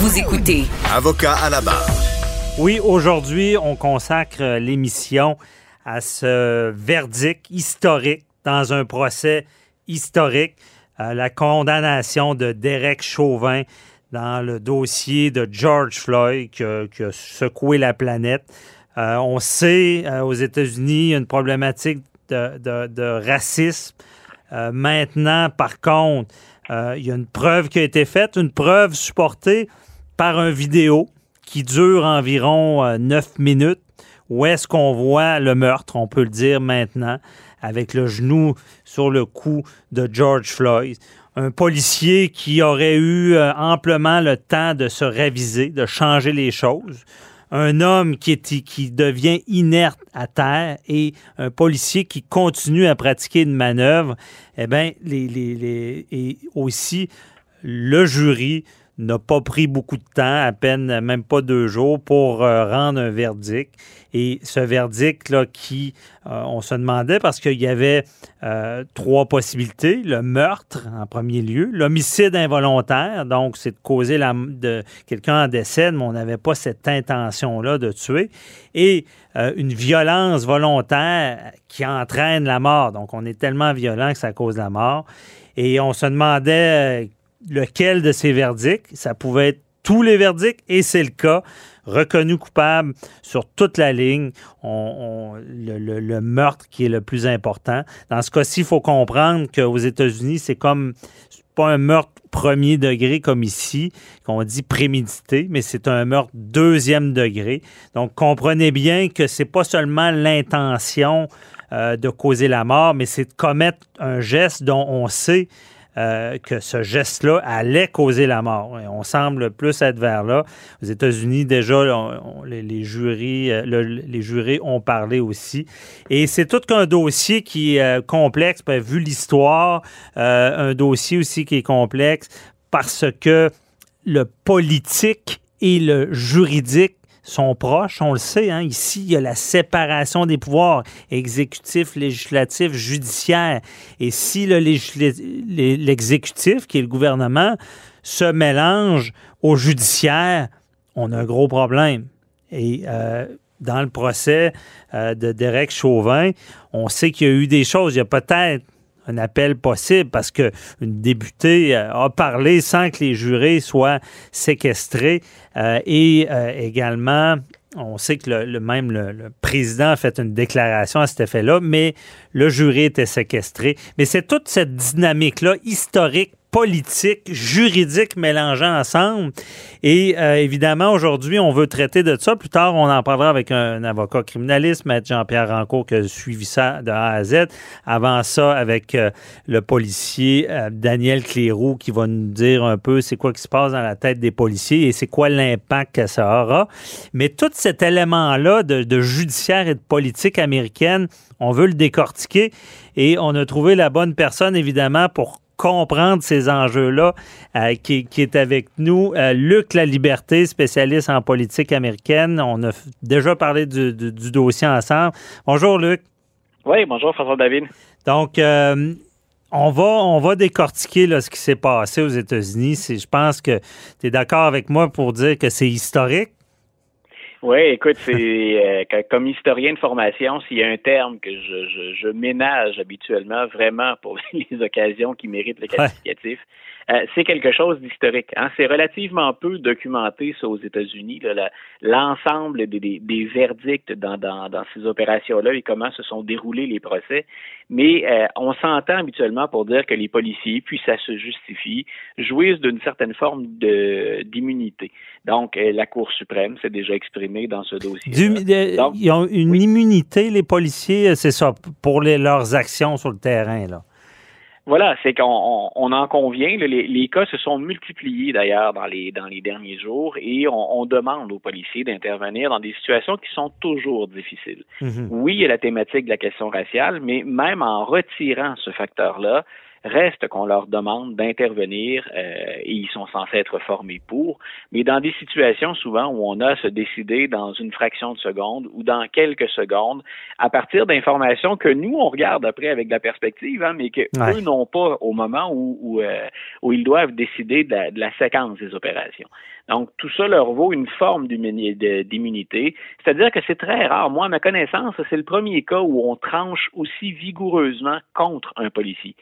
Vous écoutez Avocat à la barre. Oui, aujourd'hui, on consacre l'émission à ce verdict historique dans un procès historique, à la condamnation de Derek Chauvin dans le dossier de George Floyd qui a, qui a secoué la planète. Euh, on sait euh, aux États-Unis une problématique de, de- de racisme. Euh, maintenant, par contre, euh, il y a une preuve qui a été faite, une preuve supportée par un vidéo qui dure environ euh, 9 minutes. Où est-ce qu'on voit le meurtre, on peut le dire maintenant, avec le genou sur le cou de George Floyd. Un policier qui aurait eu euh, amplement le temps de se réviser, de changer les choses. Un homme qui, devient inerte à terre et un policier qui continue à pratiquer une manœuvre. Eh bien, les, les- et aussi, le jury n'a pas pris beaucoup de temps, à peine même pas deux jours, pour euh, rendre un verdict. Et ce verdict-là, qui, euh, on se demandait, parce qu'il y avait euh, trois possibilités. Le meurtre, en premier lieu. L'homicide involontaire, donc c'est de causer la, de quelqu'un en décès, mais on n'avait pas cette intention-là de tuer. Et une violence volontaire qui entraîne la mort. Donc on est tellement violent que ça cause la mort. Et on se demandait lequel de ces verdicts. Ça pouvait être tous les verdicts, et c'est le cas. Reconnu coupable sur toute la ligne, le, meurtre qui est le plus important. Dans ce cas-ci, il faut comprendre qu'aux États-Unis, c'est comme pas un meurtre premier degré comme ici, qu'on dit prémédité, mais c'est un meurtre deuxième degré. Donc, comprenez bien que c'est pas seulement l'intention euh, de causer la mort, mais c'est de commettre un geste dont on sait euh, que ce geste-là allait causer la mort. On semble plus être vers là. Aux États-Unis, déjà, les, les euh, le- les jurés ont parlé aussi. Et c'est tout qu'un dossier qui est euh, complexe, ben, vu l'histoire, un dossier aussi qui est complexe parce que le politique et le juridique sont proches, on le sait. Hein? Ici, il y a la séparation des pouvoirs exécutif, législatif, judiciaire. Et si l'exécutif, qui est le gouvernement, se mélange au judiciaire, on a un gros problème. Et euh, dans le procès euh, de Derek Chauvin, on sait qu'il y a eu des choses. Il y a peut-être un appel possible parce que une députée euh, a parlé sans que les jurés soient séquestrés Euh, et euh, également on sait que le, même le président a fait une déclaration à cet effet-là, mais le jury était séquestré. Mais c'est toute cette dynamique-là historique politique, juridique mélangeant ensemble. Et euh, évidemment, aujourd'hui, on veut traiter de ça. Plus tard, on en parlera avec un, avocat criminaliste, Maître Jean-Pierre Rancourt, qui a suivi ça de A à Z. Avant ça, avec euh, le policier euh, Daniel Cléroux, qui va nous dire un peu c'est quoi qui se passe dans la tête des policiers et c'est quoi l'impact que ça aura. Mais tout cet élément-là de, de judiciaire et de politique américaine, on veut le décortiquer et on a trouvé la bonne personne, évidemment, pour comprendre ces enjeux-là, euh, qui, qui est avec nous. Euh, Luc La Liberté, spécialiste en politique américaine. On a déjà parlé du, du- du dossier ensemble. Bonjour, Luc. Oui, bonjour François David. Donc, euh, on, va, on va décortiquer là, ce qui s'est passé aux États-Unis. Je pense que tu es d'accord avec moi pour dire que c'est historique. Oui, écoute, c'est euh, comme historien de formation, s'il y a un terme que je, je, je ménage habituellement vraiment pour les occasions qui méritent le qualificatif, euh, c'est quelque chose d'historique. Hein? C'est relativement peu documenté ça aux États-Unis, l'ensemble des, des, des verdicts dans, dans, dans ces opérations-là et comment se sont déroulés les procès. Mais euh, on s'entend habituellement pour dire que les policiers, puis ça se justifie, jouissent d'une certaine forme de d'immunité. Donc, euh, la Cour suprême s'est déjà exprimée dans ce dossier. Du- de- Donc, ils ont une immunité, les policiers, euh, c'est ça, pour les- leurs actions sur le terrain. Là. Voilà, c'est qu'on on, on en convient. les, les cas se sont multipliés d'ailleurs dans les dans les derniers jours et on, on demande aux policiers d'intervenir dans des situations qui sont toujours difficiles. Mhm. Oui, il y a la thématique de la question raciale, mais même en retirant ce facteur-là, Reste qu'on leur demande d'intervenir euh, et ils sont censés être formés pour. Mais dans des situations souvent où on a à se décider dans une fraction de seconde ou dans quelques secondes, à partir d'informations que nous, on regarde après avec de la perspective, hein, mais que eux n'ont pas au moment où, où, euh, où, ils doivent décider de la séquence des opérations. Donc, tout ça leur vaut une forme d'immunité. C'est-à-dire que c'est très rare. Moi, à ma connaissance, c'est le premier cas où on tranche aussi vigoureusement contre un policier.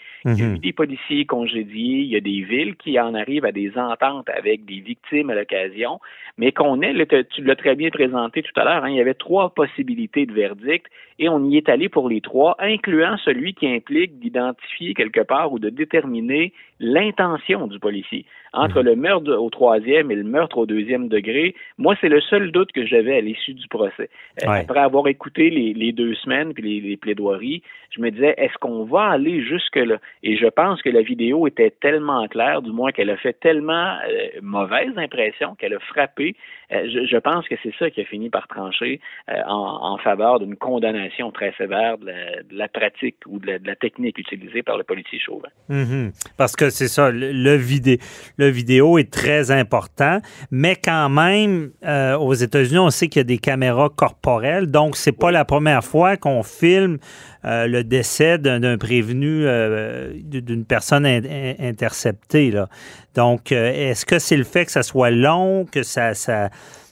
Mhm. des policiers congédiés, il y a des villes qui en arrivent à des ententes avec des victimes à l'occasion, mais qu'on ait, tu l'as très bien présenté tout à l'heure, hein, il y avait trois possibilités de verdict et on y est allé pour les trois, incluant celui qui implique d'identifier quelque part ou de déterminer l'intention du policier. Entre mhm. le meurtre au troisième et le meurtre au deuxième degré, moi, c'est le seul doute que j'avais à l'issue du procès. Euh, après avoir écouté les, deux semaines puis les, plaidoiries, je me disais, est-ce qu'on va aller jusque-là? Et je pense que la vidéo était tellement claire, du moins qu'elle a fait tellement euh, mauvaise impression, qu'elle a frappé. Euh, je, pense que c'est ça qui a fini par trancher en, faveur d'une condamnation très sévère de la, pratique ou de la, technique utilisée par le policier Chauvin. Mhm. Parce que c'est ça, le, vidé, le vidéo est très important, mais quand même, euh, aux États-Unis, on sait qu'il y a des caméras corporelles, donc c'est pas la première fois qu'on filme euh, le décès d'un prévenu, euh, d'une personne interceptée. Là. Donc, est-ce que c'est le fait que ça soit long, que ça, ça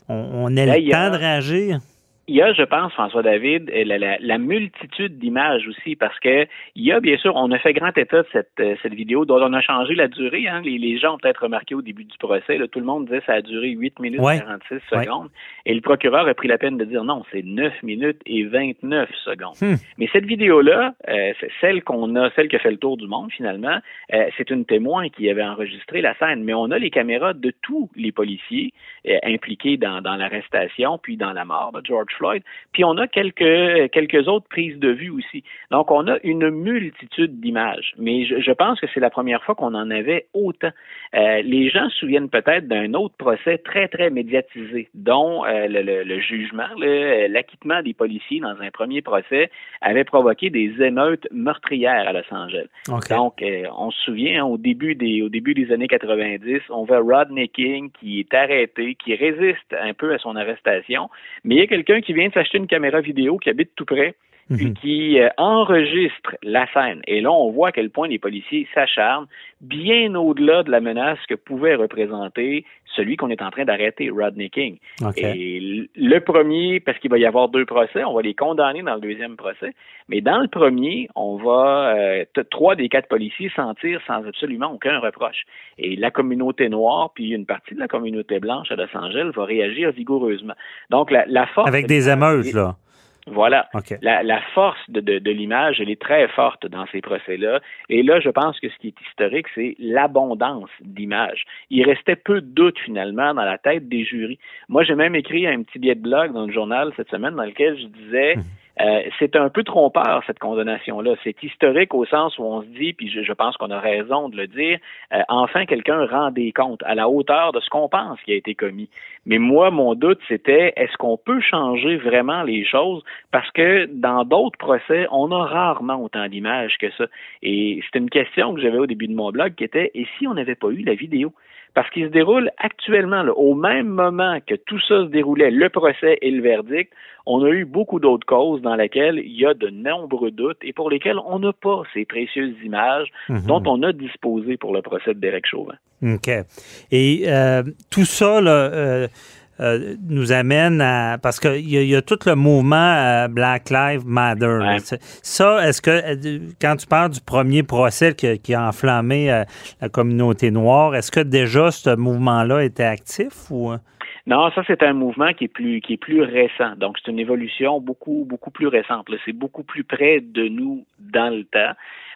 on, ait le temps de réagir? Il y a, je pense, François David, la, la, multitude d'images aussi, parce que il y a, bien sûr, on a fait grand état de cette, euh, cette vidéo dont on a changé la durée. Hein. Les, les, gens ont peut-être remarqué au début du procès, là, tout le monde disait que ça a duré 8 minutes et 46 secondes. Et le procureur a pris la peine de dire non, c'est 9 minutes et 29 secondes. Hmm. Mais cette vidéo-là, euh, celle qu'on a, celle qui a fait le tour du monde finalement, euh, c'est une témoin qui avait enregistré la scène. Mais on a les caméras de tous les policiers impliqués dans, dans l'arrestation puis dans la mort de George Floyd. Puis on a quelques, quelques autres prises de vue aussi. Donc on a une multitude d'images. Mais je, je, pense que c'est la première fois qu'on en avait autant. Euh, les gens se souviennent peut-être d'un autre procès très, très médiatisé, dont euh, le, le, jugement, l'acquittement des policiers dans un premier procès avait provoqué des émeutes meurtrières à Los Angeles. Donc, euh, on se souvient, hein, au, début des, au début des années 90, on voit Rodney King qui est arrêté, qui résiste un peu à son arrestation, mais il y a quelqu'un qui vient de s'acheter une caméra vidéo qui habite tout près puis mhm. qui euh, enregistre la scène. Et là, on voit à quel point les policiers s'acharnent bien au-delà de la menace que pouvait représenter celui qu'on est en train d'arrêter, Rodney King. Et le premier, parce qu'il va y avoir deux procès, on va les condamner dans le deuxième procès, mais dans le premier, on va, euh, trois des quatre policiers sentir sans absolument aucun reproche. Et la communauté noire, puis une partie de la communauté blanche à Los Angeles va réagir vigoureusement. Donc, la, la force... Avec des émeutes, là. Voilà. La, la, force de, de, de l'image, elle est très forte dans ces procès-là. Et là, je pense que ce qui est historique, c'est l'abondance d'images. Il restait peu de doutes finalement dans la tête des jurys. Moi, j'ai même écrit un petit billet de blog dans le journal cette semaine dans lequel je disais hum. Euh, c'est un peu trompeur, cette condamnation-là. C'est historique au sens où on se dit, puis je, pense qu'on a raison de le dire, euh, enfin quelqu'un rend des comptes à la hauteur de ce qu'on pense qui a été commis. Mais moi, mon doute, c'était est-ce qu'on peut changer vraiment les choses? Parce que dans d'autres procès, on a rarement autant d'images que ça. Et c'est une question que j'avais au début de mon blog qui était, et si on n'avait pas eu la vidéo? Parce qu'il se déroule actuellement, au même moment que tout ça se déroulait, le procès et le verdict, on a eu beaucoup d'autres causes dans lesquelles il y a de nombreux doutes et pour lesquelles on n'a pas ces précieuses images mhm. dont on a disposé pour le procès de Derek Chauvin. OK. Et euh, tout ça, là, euh, euh, nous amène à. Parce qu'il y, y, a tout le mouvement euh, Black Lives Matter. Ça, est-ce que, euh, quand tu parles du premier procès qui, a enflammé la communauté noire, est-ce que déjà ce mouvement-là était actif ou? Non, ça c'est un mouvement qui est plus qui est plus récent. Donc c'est une évolution beaucoup beaucoup plus récente. C'est beaucoup plus près de nous dans le temps.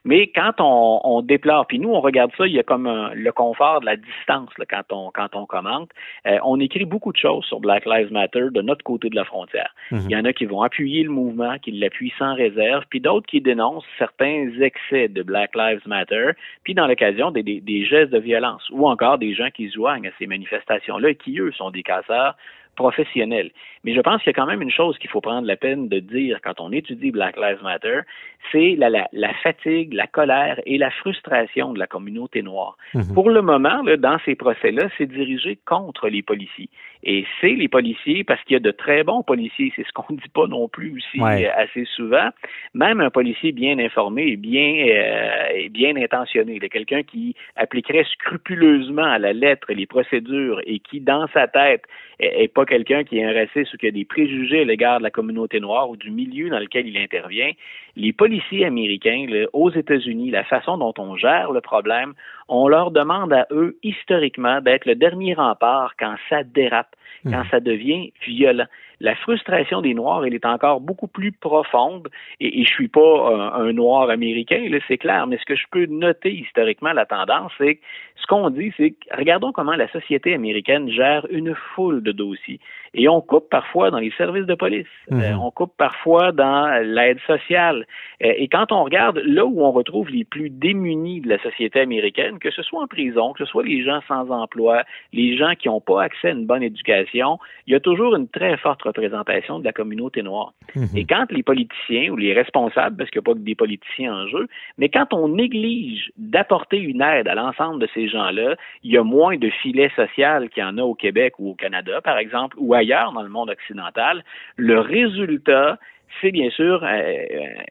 Mais quand on, on déplore, puis nous, on regarde ça, il y a comme le confort de la distance quand, on, quand on commente. Euh, on écrit beaucoup de choses sur Black Lives Matter de notre côté de la frontière. Mhm. Il y en a qui vont appuyer le mouvement, qui l'appuient sans réserve, puis d'autres qui dénoncent certains excès de Black Lives Matter, puis dans l'occasion des, des, des gestes de violence, ou encore des gens qui se joignent à ces manifestations-là et qui, eux, sont des casseurs professionnel. Mais je pense qu'il y a quand même une chose qu'il faut prendre la peine de dire quand on étudie Black Lives Matter, c'est la, la, la, fatigue, la colère et la frustration de la communauté noire. Mhm. Pour le moment, là, dans ces procès-là, c'est dirigé contre les policiers. Et c'est les policiers, parce qu'il y a de très bons policiers, c'est ce qu'on ne dit pas non plus aussi euh, assez souvent. Même un policier bien informé et bien, euh, bien intentionné, quelqu'un qui appliquerait scrupuleusement à la lettre les procédures et qui, dans sa tête, est pas quelqu'un qui est un raciste ou qui a des préjugés à l'égard de la communauté noire ou du milieu dans lequel il intervient. Les policiers américains, aux États-Unis, la façon dont on gère le problème, on leur demande à eux, historiquement, d'être le dernier rempart quand ça dérape, quand mmh. ça devient violent la frustration des Noirs, elle est encore beaucoup plus profonde. Et, et je suis pas un, Noir américain, c'est clair, mais ce que je peux noter historiquement, la tendance, c'est que ce qu'on dit, c'est que regardons comment la société américaine gère une foule de dossiers. Et on coupe parfois dans les services de police, mhm. euh, on coupe parfois dans l'aide sociale. Euh, et quand on regarde là où on retrouve les plus démunis de la société américaine, que ce soit en prison, que ce soit les gens sans emploi, les gens qui n'ont pas accès à une bonne éducation, il y a toujours une très forte représentation de la communauté noire. Mhm. Et quand les politiciens ou les responsables, parce qu'il n'y a pas que des politiciens en jeu, mais quand on néglige d'apporter une aide à l'ensemble de ces gens-là, il y a moins de filets social qu'il y en a au Québec ou au Canada, par exemple, ou ailleurs dans le monde occidental. Le résultat, c'est bien sûr euh,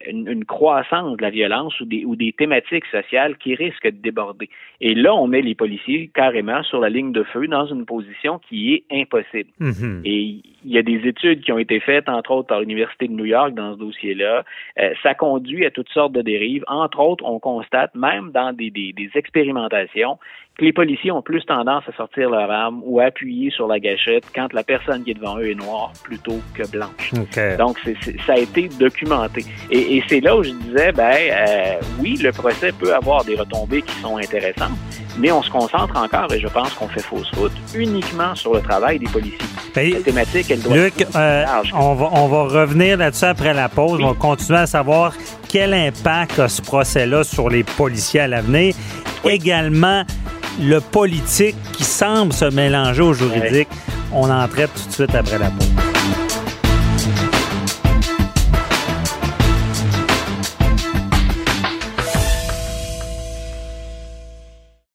une, croissance de la violence ou des, ou des thématiques sociales qui risquent de déborder. Et là, on met les policiers carrément sur la ligne de feu dans une position qui est impossible. Mm-hmm. Et il y a des études qui ont été faites, entre autres par l'Université de New York dans ce dossier-là. Euh, ça conduit à toutes sortes de dérives. Entre autres, on constate, même dans des, des, des expérimentations, que les policiers ont plus tendance à sortir leur arme ou à appuyer sur la gâchette quand la personne qui est devant eux est noire plutôt que blanche. Donc, ça a été documenté. Et, c'est là où je disais, ben euh, oui, le procès peut avoir des retombées qui sont intéressantes, mais on se concentre encore, et je pense qu'on fait fausse route, uniquement sur le travail des policiers. Ben, la thématique, elle doit Luc, euh, on, va, on va revenir là-dessus après la pause. On va continuer à savoir quel impact a ce procès-là sur les policiers à l'avenir. Également, le politique qui semble se mélanger au juridique. On en traite tout de suite après la pause.